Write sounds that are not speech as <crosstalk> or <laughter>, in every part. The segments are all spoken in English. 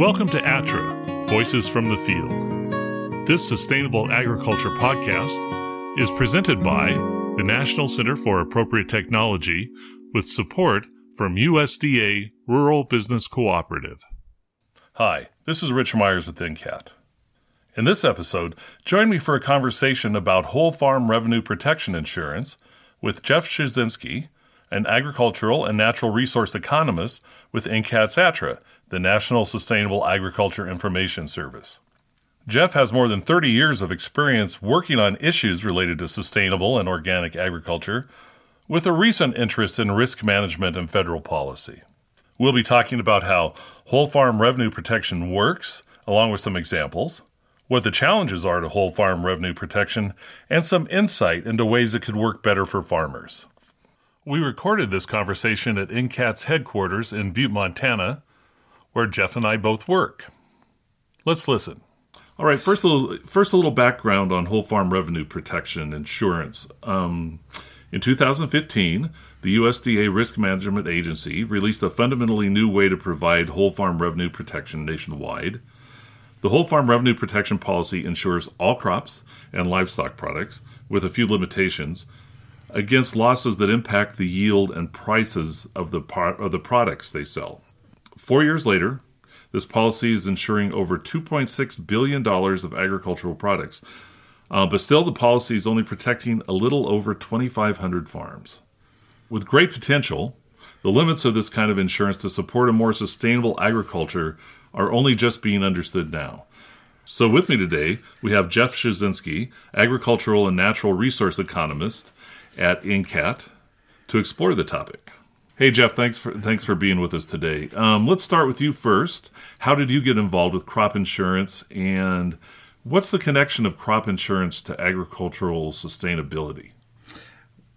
Welcome to ATTRA, Voices from the Field. This sustainable agriculture podcast is presented by the National Center for Appropriate Technology with support from USDA Rural Business Cooperative. Hi, this is Rich Myers with NCAT. In this episode, join me for a conversation about whole farm revenue protection insurance with Jeff Schahczenski, an agricultural and natural resource economist with NCAT's ATTRA, the National Sustainable Agriculture Information Service. Jeff has more than 30 years of experience working on issues related to sustainable and organic agriculture, with a recent interest in risk management and federal policy. We'll be talking about how whole farm revenue protection works, along with some examples, what the challenges are to whole farm revenue protection, and some insight into ways it could work better for farmers. We recorded this conversation at NCAT's headquarters in Butte, Montana, where Jeff and I both work. Let's listen. All right, first a little, first a little background on whole farm revenue protection insurance. Um, in 2015, the USDA Risk Management Agency released a fundamentally new way to provide whole farm revenue protection nationwide. The Whole Farm Revenue Protection Policy insures all crops and livestock products, with a few limitations, against losses that impact the yield and prices of the, par- of the products they sell. Four years later, this policy is insuring over $2.6 billion of agricultural products, uh, but still the policy is only protecting a little over 2,500 farms. With great potential, the limits of this kind of insurance to support a more sustainable agriculture are only just being understood now. So, with me today, we have Jeff Schahczenski, agricultural and natural resource economist at NCAT, to explore the topic. Hey Jeff, thanks for thanks for being with us today. Um, let's start with you first. How did you get involved with crop insurance, and what's the connection of crop insurance to agricultural sustainability?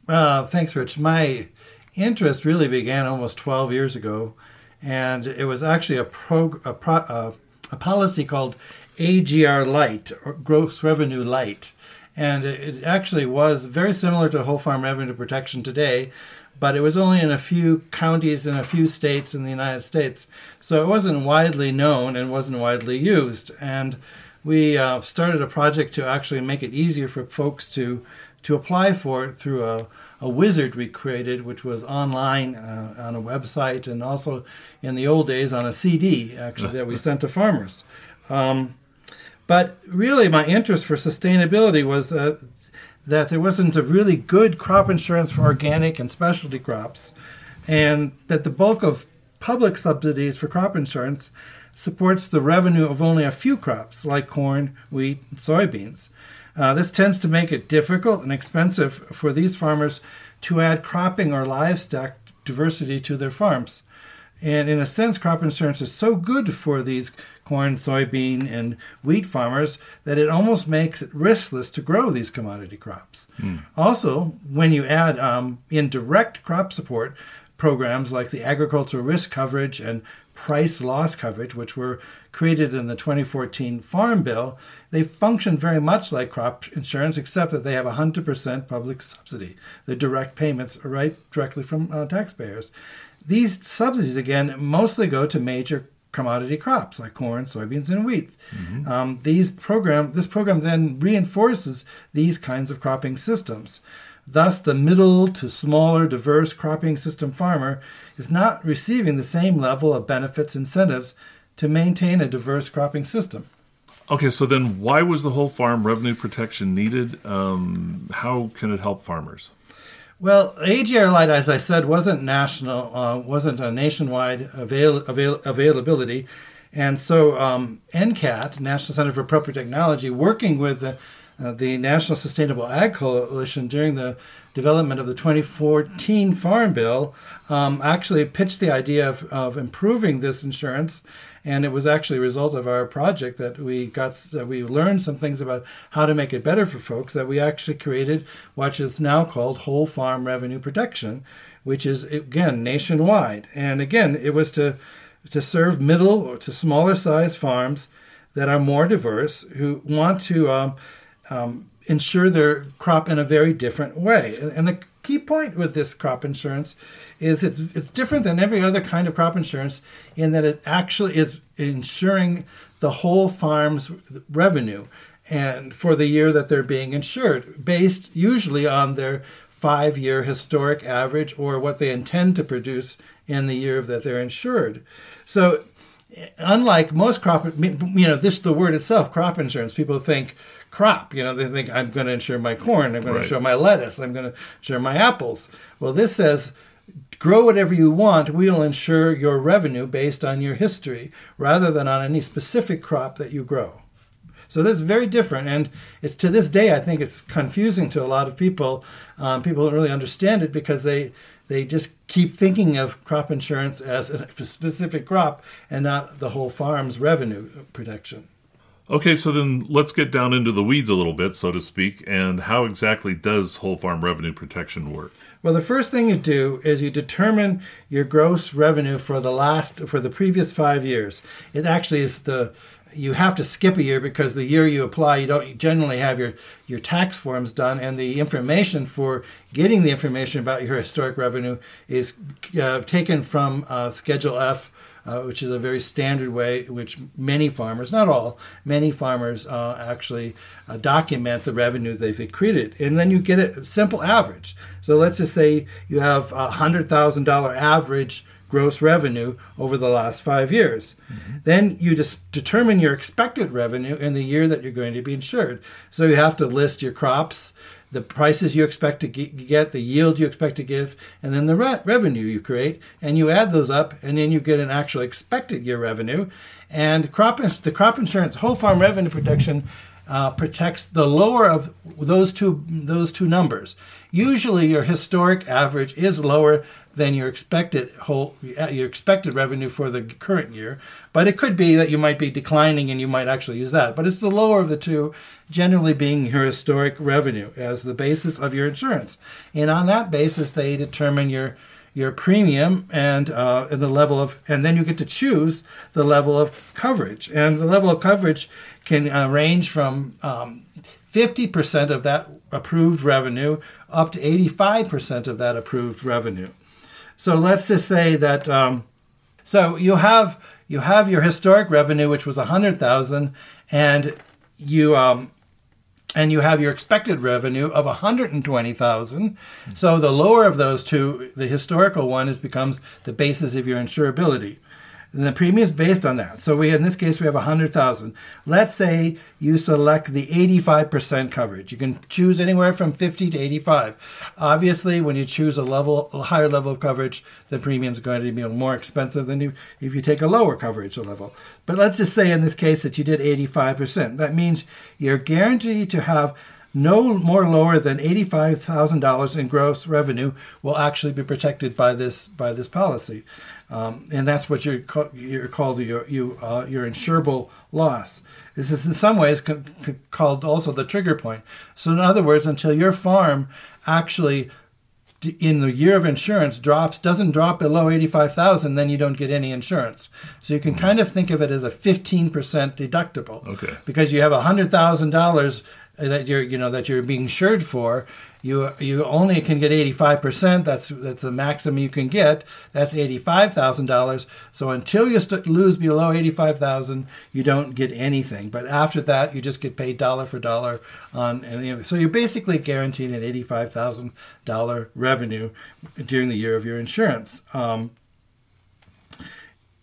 Uh, thanks, Rich. My interest really began almost 12 years ago and it was actually a, a, pro, uh, a policy called AGR Lite, Gross Revenue Lite. And it actually was very similar to whole farm revenue protection today, but it was only in a few counties in a few states in the United States. So it wasn't widely known and wasn't widely used. And we uh, started a project to actually make it easier for folks to, to apply for it through a a wizard we created, which was online uh, on a website and also in the old days on a CD, actually, that we <laughs> sent to farmers. Um, but really, my interest for sustainability was uh, that there wasn't a really good crop insurance for organic and specialty crops, and that the bulk of public subsidies for crop insurance supports the revenue of only a few crops like corn, wheat, and soybeans. Uh, this tends to make it difficult and expensive for these farmers to add cropping or livestock diversity to their farms. And in a sense, crop insurance is so good for these corn, soybean, and wheat farmers that it almost makes it riskless to grow these commodity crops. Mm. Also, when you add um, in direct crop support programs like the agricultural risk coverage and price loss coverage, which were created in the 2014 Farm Bill, they function very much like crop insurance, except that they have 100% public subsidy. The direct payments are right directly from uh, taxpayers. These subsidies, again, mostly go to major commodity crops like corn, soybeans, and wheat. Mm-hmm. Um, these program, this program then reinforces these kinds of cropping systems. Thus, the middle to smaller, diverse cropping system farmer is not receiving the same level of benefits incentives to maintain a diverse cropping system. Okay, so then why was the whole farm revenue protection needed? Um, how can it help farmers? Well, AGR Lite, as I said, wasn't national, uh, wasn't a nationwide avail- avail- availability, and so um, NCAT, National Center for Appropriate Technology, working with the uh, the National Sustainable Ag Coalition during the development of the 2014 Farm Bill um, actually pitched the idea of, of improving this insurance. And it was actually a result of our project that we got, that we learned some things about how to make it better for folks that we actually created what is now called Whole Farm Revenue Protection, which is, again, nationwide. And again, it was to, to serve middle or to smaller size farms that are more diverse who want to um, um, insure their crop in a very different way. And the key point with this crop insurance is it's it's different than every other kind of crop insurance in that it actually is insuring the whole farm's revenue and for the year that they're being insured based usually on their 5-year historic average or what they intend to produce in the year that they're insured. So unlike most crop you know this the word itself crop insurance people think crop. You know, they think I'm going to insure my corn, I'm going right. to insure my lettuce, I'm going to insure my apples. Well, this says grow whatever you want. We'll insure your revenue based on your history rather than on any specific crop that you grow. So this is very different, and it's to this day I think it's confusing to a lot of people. Um, people don't really understand it because they they just keep thinking of crop insurance as a specific crop and not the whole farm's revenue protection. Okay, so then let's get down into the weeds a little bit, so to speak, and how exactly does whole farm revenue protection work? Well, the first thing you do is you determine your gross revenue for the last for the previous 5 years. It actually is the you have to skip a year because the year you apply you don't generally have your your tax forms done and the information for getting the information about your historic revenue is uh, taken from uh, schedule f uh, which is a very standard way which many farmers, not all, many farmers uh, actually uh, document the revenues they've accreted. And then you get a simple average. So let's just say you have a $100,000 average gross revenue over the last five years. Mm-hmm. Then you just determine your expected revenue in the year that you're going to be insured. So you have to list your crops, the prices you expect to get, the yield you expect to give, and then the re- revenue you create, and you add those up, and then you get an actual expected year revenue. And crop ins- the crop insurance, whole farm revenue protection, uh, protects the lower of those two those two numbers. Usually, your historic average is lower than your expected whole your expected revenue for the current year. But it could be that you might be declining and you might actually use that. But it's the lower of the two, generally being your historic revenue as the basis of your insurance. And on that basis, they determine your your premium and uh, and the level of and then you get to choose the level of coverage and the level of coverage can uh, range from um, 50% of that approved revenue up to 85% of that approved revenue so let's just say that um, so you have you have your historic revenue, which was a hundred thousand, and you um, and you have your expected revenue of 120,000. So the lower of those two, the historical one, is becomes the basis of your insurability. The premium is based on that. So we, in this case, we have 100,000. Let's say you select the 85% coverage. You can choose anywhere from 50 to 85. Obviously, when you choose a level, a higher level of coverage, the premium is going to be more expensive than you, if you take a lower coverage level. But let's just say in this case that you did 85%. That means you're guaranteed to have no more lower than $85,000 in gross revenue will actually be protected by this by this policy. Um, and that's what you're, you're called your, you, uh, your insurable loss. This is in some ways co- co- called also the trigger point. So, in other words, until your farm actually in the year of insurance drops doesn't drop below 85,000 then you don't get any insurance. So you can kind of think of it as a 15% deductible. Okay. Because you have $100,000 that you're you know that you're being insured for you you only can get 85%. That's that's the maximum you can get. That's $85,000. So until you st- lose below 85,000, you don't get anything. But after that, you just get paid dollar for dollar on and so you're basically guaranteed an $85,000 revenue during the year of your insurance. Um,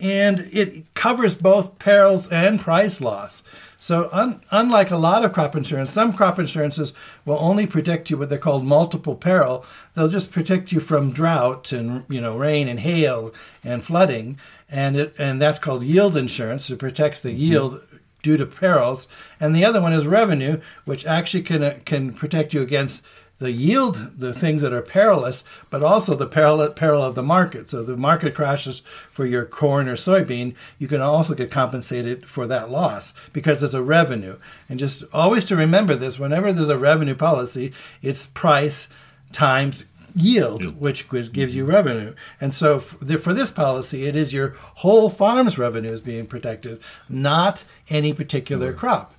and it covers both perils and price loss. So, un- unlike a lot of crop insurance, some crop insurances will only protect you what they're called multiple peril. They'll just protect you from drought and you know rain and hail and flooding, and it and that's called yield insurance. It protects the yield due to perils. And the other one is revenue, which actually can uh, can protect you against the yield, the things that are perilous, but also the peril, peril of the market. So the market crashes for your corn or soybean, you can also get compensated for that loss because it's a revenue. And just always to remember this, whenever there's a revenue policy, it's price times yield, which gives you mm-hmm. revenue. And so for this policy, it is your whole farm's revenue is being protected, not any particular crop.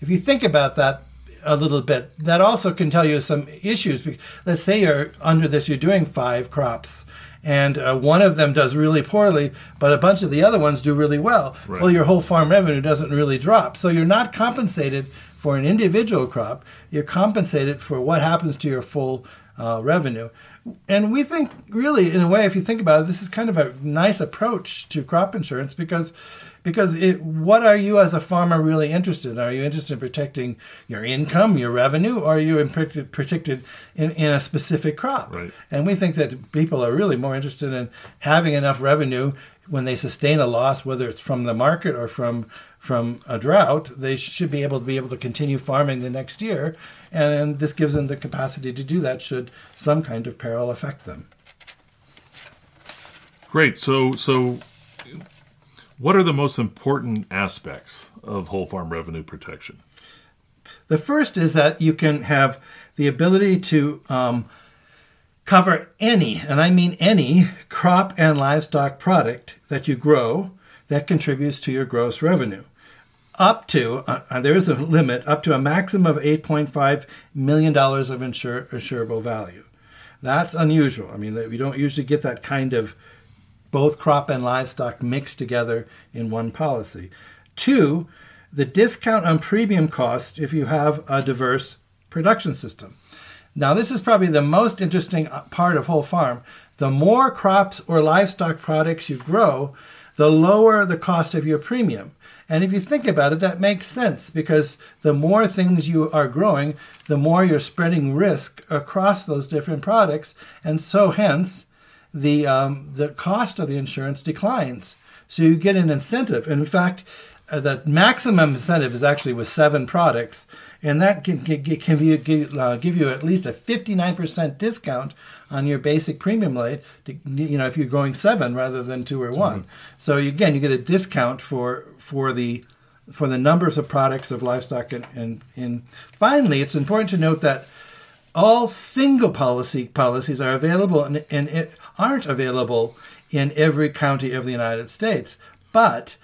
If you think about that, a little bit, that also can tell you some issues. Let's say you're under this, you're doing five crops, and uh, one of them does really poorly, but a bunch of the other ones do really well. Right. Well, your whole farm revenue doesn't really drop. So you're not compensated for an individual crop, you're compensated for what happens to your full uh, revenue. And we think, really, in a way, if you think about it, this is kind of a nice approach to crop insurance because because it, what are you as a farmer really interested in? Are you interested in protecting your income, your revenue, or are you in protected in, in a specific crop? Right. And we think that people are really more interested in having enough revenue when they sustain a loss, whether it's from the market or from from a drought, they should be able to be able to continue farming the next year, and this gives them the capacity to do that should some kind of peril affect them. Great. So so what are the most important aspects of whole farm revenue protection? The first is that you can have the ability to um, cover any, and I mean any, crop and livestock product that you grow that contributes to your gross revenue. Up to, uh, uh there is a limit, up to a maximum of $8.5 million of insur- insurable value. That's unusual. I mean, we don't usually get that kind of both crop and livestock mixed together in one policy. Two, the discount on premium costs if you have a diverse production system. Now, this is probably the most interesting uh, part of whole farm. The more crops or livestock products you grow, the lower the cost of your premium. And if you think about it, that makes sense because the more things you are growing, the more you're spreading risk across those different products. And so, hence, the um, the cost of the insurance declines. So you get an incentive. And in fact, uh, the maximum incentive is actually with seven products, and that can, can, can be, give, uh, give you at least a 59% discount on your basic premium rate. To, you know, if you're going seven rather than two or one. So you, again, you get a discount for for the for the numbers of products of livestock and, and, and finally it's important to note that all single policy policies are available and, and it aren't available in every county of the United States. But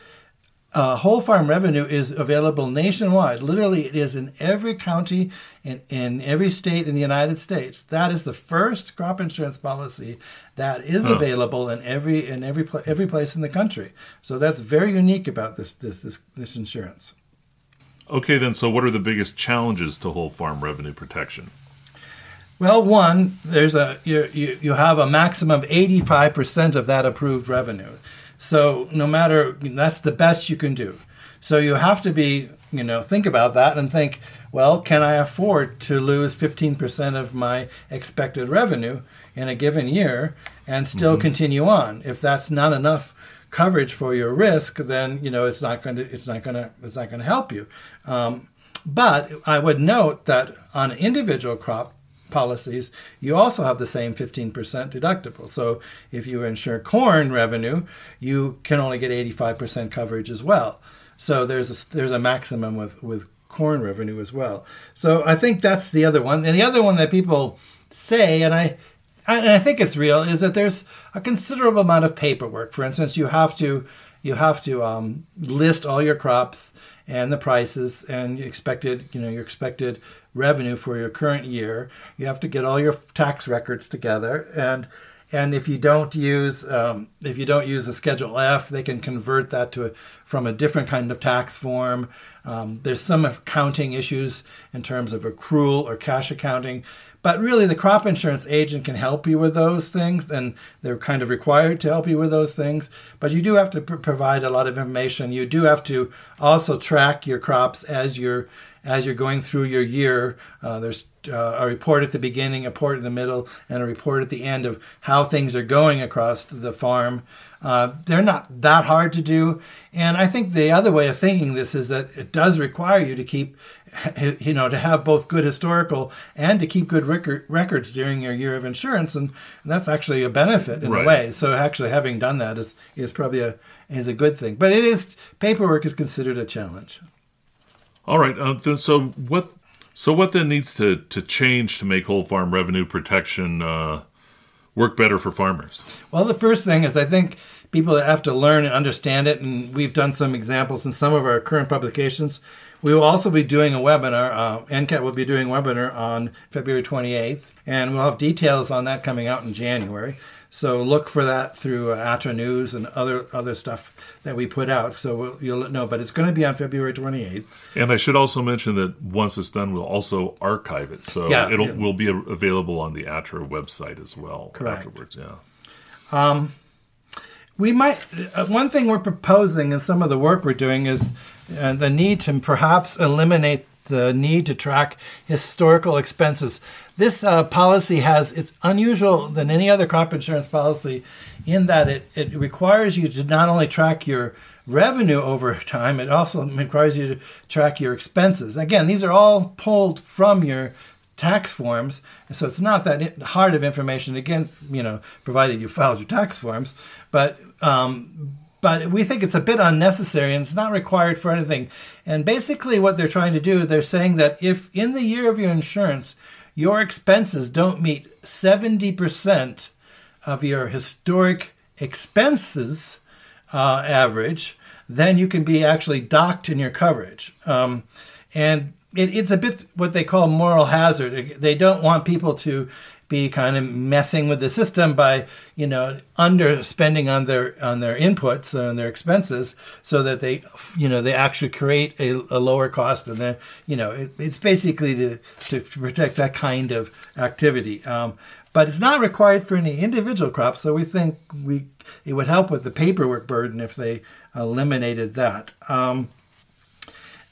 uh, whole farm revenue is available nationwide. Literally, it is in every county in, in every state in the United States. That is the first crop insurance policy that is available in every in every pl- every place in the country. So that's very unique about this this this, this insurance. Okay, then. So, what are the biggest challenges to whole farm revenue protection? Well, one, there's a you, you, you have a maximum of 85% of that approved revenue. So no matter that's the best you can do. So you have to be, you know, think about that and think, well, can I afford to lose 15% of my expected revenue in a given year and still mm-hmm. continue on? If that's not enough coverage for your risk, then you know it's not going to it's not going to it's not going to help you. Um, but I would note that on individual crop policies, you also have the same 15% deductible. So if you insure corn revenue, you can only get 85% coverage as well. So there's a, there's a maximum with, with corn revenue as well. So I think that's the other one. And the other one that people say, and I, and I think it's real, is that there's a considerable amount of paperwork. For instance, you have to you have to um, list all your crops and the prices and expected you know your expected revenue for your current year. You have to get all your tax records together, and and if you don't use um, if you don't use a Schedule F, they can convert that to a, from a different kind of tax form. Um, there's some accounting issues in terms of accrual or cash accounting, but really the crop insurance agent can help you with those things, and they're kind of required to help you with those things. But you do have to pr- provide a lot of information. You do have to also track your crops as you're as you're going through your year. Uh, there's uh, a report at the beginning, a report in the middle, and a report at the end of how things are going across the farm. Uh, they're not that hard to do. And I think the other way of thinking this is that it does require you to keep, you know, to have both good historical and to keep good record, records during your year of insurance. And, that's actually a benefit in right. a way. So actually having done that is, is probably a, is a good thing. But it is, paperwork is considered a challenge. All right. Uh, so what? So what then needs to to change to make whole farm revenue protection uh, work better for farmers? Well, the first thing is I think people have to learn and understand it. And we've done some examples in some of our current publications. We will also be doing a webinar. Uh, NCAT will be doing a webinar on February 28th, and we'll have details on that coming out in January. So look for that through uh, ATTRA News and other other stuff that we put out. So we'll, you'll know, but it's going to be on February 28th. And I should also mention that once it's done, we'll also archive it, so Yeah, it'll yeah. will be available on the ATTRA website as well Correct. afterwards. Yeah. We might. Uh, one thing we're proposing in some of the work we're doing is uh, the need to perhaps eliminate the need to track historical expenses. This uh, policy has it's unusual than any other crop insurance policy in that it, it requires you to not only track your revenue over <laughs> time, it also requires you to track your expenses. Again, these are all pulled from your tax forms. So it's not that hard of information. Again, you know, provided you filed your tax forms, but um, but we think it's a bit unnecessary and it's not required for anything. And basically, what they're trying to do, they're saying that if in the year of your insurance your expenses don't meet seventy percent of your historic expenses uh, average, then you can be actually docked in your coverage. Um, and it, it's a bit what they call moral hazard. They don't want people to be kind of messing with the system by you know underspending on their on their inputs and their expenses so that they you know they actually create a, a lower cost and then you know it, it's basically to, to protect that kind of activity um, but it's not required for any individual crops so we think we it would help with the paperwork burden if they eliminated that um,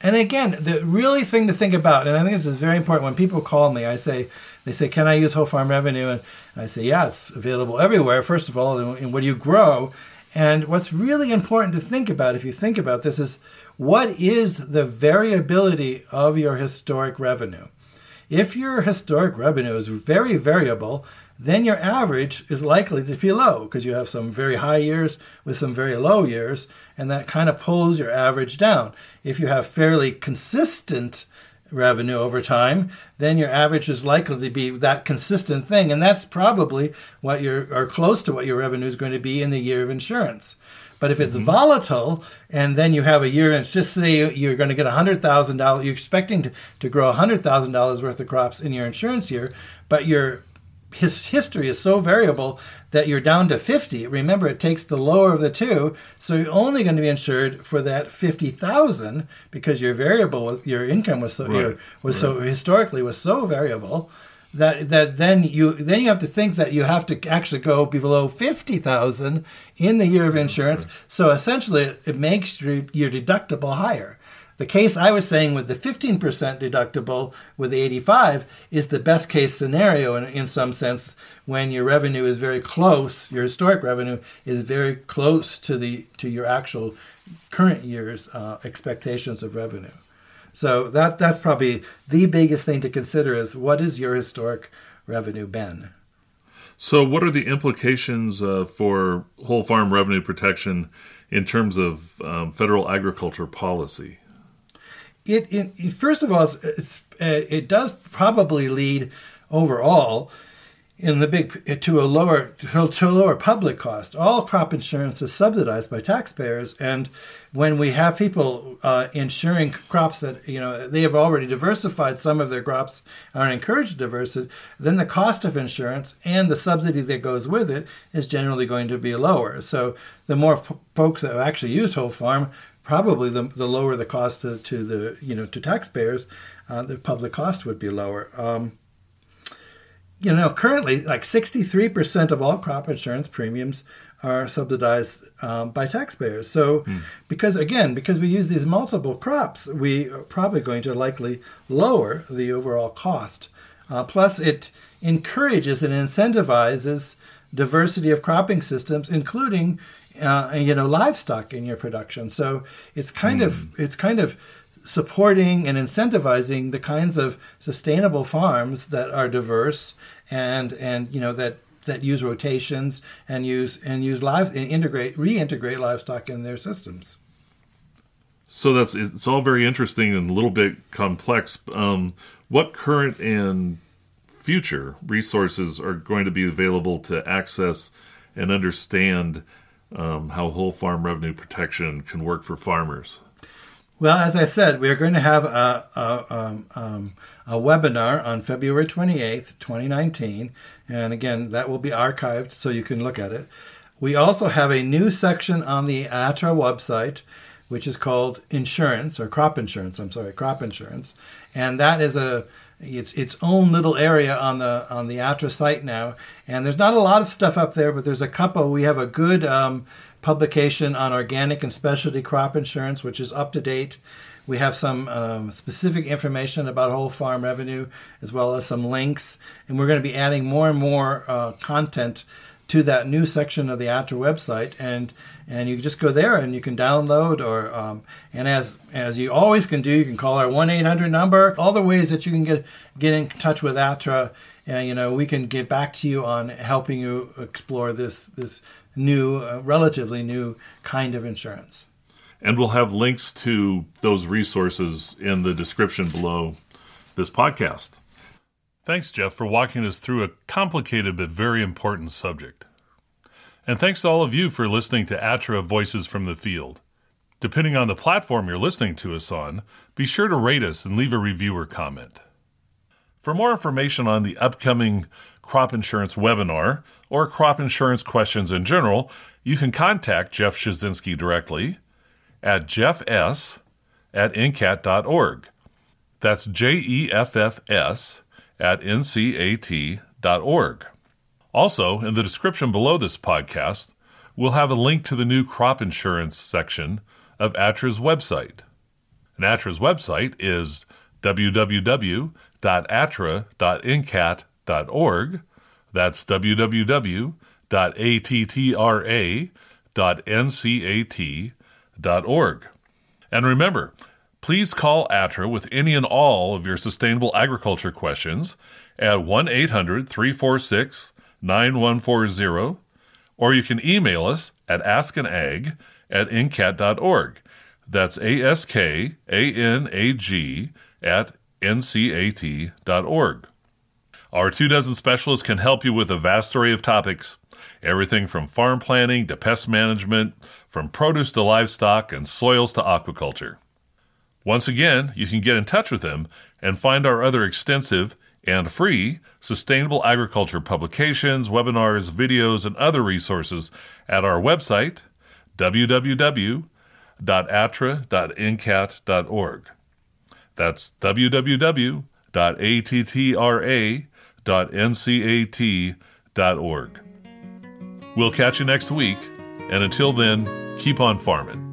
and again, the really thing to think about, and I think this is very important. When people call me, I say, they say, "Can I use whole farm revenue?" And I say, "Yeah, it's available everywhere." First of all, and what do you grow? And what's really important to think about, if you think about this, is what is the variability of your historic revenue? If your historic revenue is very variable, then your average is likely to be low because you have some very high years with some very low years, and that kind of pulls your average down. If you have fairly consistent revenue over time, then your average is likely to be that consistent thing, and that's probably what your or close to what your revenue is going to be in the year of insurance. But if it's mm-hmm. volatile, and then you have a year, and just say you're going to get hundred thousand dollars, you're expecting to, to grow hundred thousand dollars worth of crops in your insurance year, but your his history is so variable that you're down to 50 remember it takes the lower of the two so you're only going to be insured for that 50000 because your variable your income was so Right, your, was so historically was so variable that that then you then you have to think that you have to actually go below 50,000 in the year of insurance. so essentially it makes your, your deductible higher the case I was saying with the 15% deductible with the 85 is the best case scenario in, in some sense when your revenue is very close, your historic revenue is very close to the to your actual current year's uh, expectations of revenue. So that that's probably the biggest thing to consider is what is your historic revenue been? So, what are the implications uh, for whole farm revenue protection in terms of um, federal agriculture policy? It, it, first of all it's, it's uh, it does probably lead overall in the big to a lower to, a lower public cost. All crop insurance is subsidized by taxpayers, and when we have people uh, insuring crops that you know they have already diversified some of their crops are encouraged to diversify, then the cost of insurance and the subsidy that goes with it is generally going to be lower. So the more f- folks that have actually use whole farm, probably the, the lower the cost to, to the you know to taxpayers, uh, the public cost would be lower. Um, you know, currently, like 63% of all crop insurance premiums are subsidized um, by taxpayers. So, because again, because we use these multiple crops, we are probably going to likely lower the overall cost. Uh, plus, it encourages and incentivizes diversity of cropping systems, including uh, you know livestock in your production. So it's kind of it's kind of supporting and incentivizing the kinds of sustainable farms that are diverse and and you know that that use rotations and use and use live and integrate reintegrate livestock in their systems. So that's it's all very interesting and a little bit complex. Um, what current and future resources are going to be available to access and understand um, how whole farm revenue protection can work for farmers? Well, as I said, we are going to have a, a, um, um, a webinar on February 28th, 2019. And again, that will be archived so you can look at it. We also have a new section on the ATTRA website, which is called insurance or crop insurance. I'm sorry, crop insurance. And that is a it's its own little area on the on the ATTRA site now, and there's not a lot of stuff up there, but there's a couple. We have a good um, publication on organic and specialty crop insurance, which is up to date. We have some um, specific information about whole farm revenue, as well as some links, and we're going to be adding more and more uh, content to that new section of the ATTRA website, and and you just go there and you can download or um, and as as you always can do, you can call our one eight hundred number. All the ways that you can get get in touch with ATTRA, and you know we can get back to you on helping you explore this this new, uh, relatively new kind of insurance. And we'll have links to those resources in the description below this podcast. Thanks, Jeff, for walking us through a complicated but very important subject. And thanks to all of you for listening to ATTRA Voices from the Field. Depending on the platform you're listening to us on, be sure to rate us and leave a review or comment. For more information on the upcoming crop insurance webinar or crop insurance questions in general, you can contact Jeff Schahczenski directly at jeffs at ncat.org. That's J E F F S at ncat.org. Also, in the description below this podcast, we'll have a link to the new crop insurance section of ATTRA's website. And ATTRA's website is www.attra.ncat.org. That's www.attra.ncat.org. And remember, please call ATTRA with any and all of your sustainable agriculture questions at 1 800 346 9140, or you can email us at askanag at ncat.org. That's A S K A N A G at ncat.org. Our two dozen specialists can help you with a vast array of topics everything from farm planning to pest management, from produce to livestock, and soils to aquaculture. Once again, you can get in touch with them and find our other extensive and free sustainable agriculture publications, webinars, videos, and other resources at our website, www.attra.ncat.org. That's www.attra.ncat.org. We'll catch you next week, and until then, keep on farming.